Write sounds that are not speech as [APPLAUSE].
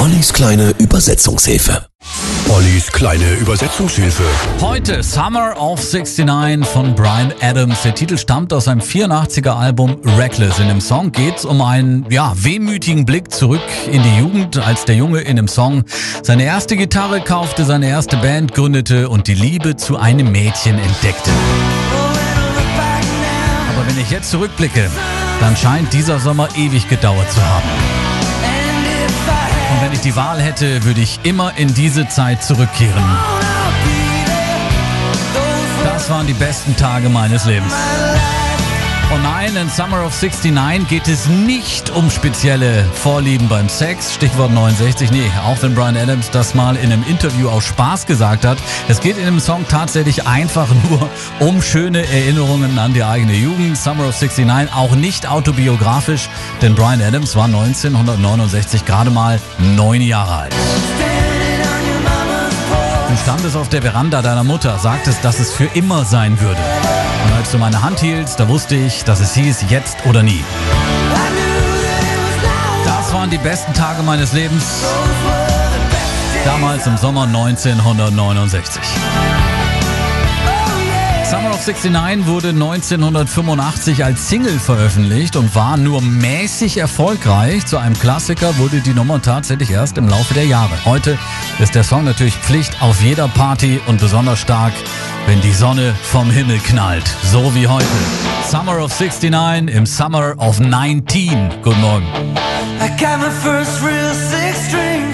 Ollis kleine Übersetzungshilfe. Ollis kleine Übersetzungshilfe. Heute Summer of 69 von Brian Adams. Der Titel stammt aus seinem 84er Album Reckless. In dem Song geht es um einen ja, wehmütigen Blick zurück in die Jugend, als der Junge in dem Song seine erste Gitarre kaufte, seine erste Band gründete und die Liebe zu einem Mädchen entdeckte. Aber wenn ich jetzt zurückblicke, dann scheint dieser Sommer ewig gedauert zu haben. Ich die Wahl hätte, würde ich immer in diese Zeit zurückkehren. Das waren die besten Tage meines Lebens. Und nein, in Summer of 69 geht es nicht um spezielle Vorlieben beim Sex. Stichwort 69. Nee, auch wenn Brian Adams das mal in einem Interview aus Spaß gesagt hat. Es geht in dem Song tatsächlich einfach [LAUGHS] nur um schöne Erinnerungen an die eigene Jugend. Summer of 69 auch nicht autobiografisch, denn Brian Adams war 1969 gerade mal neun Jahre alt. Du standest auf der Veranda deiner Mutter, sagtest, dass es für immer sein würde. Und als du meine Hand hieltst, da wusste ich, dass es hieß, jetzt oder nie. Das waren die besten Tage meines Lebens. Damals im Sommer 1969. Of 69 wurde 1985 als Single veröffentlicht und war nur mäßig erfolgreich. Zu einem Klassiker wurde die Nummer tatsächlich erst im Laufe der Jahre. Heute ist der Song natürlich Pflicht auf jeder Party und besonders stark, wenn die Sonne vom Himmel knallt. So wie heute. Summer of 69 im Summer of 19. Guten Morgen. I got my first real six string,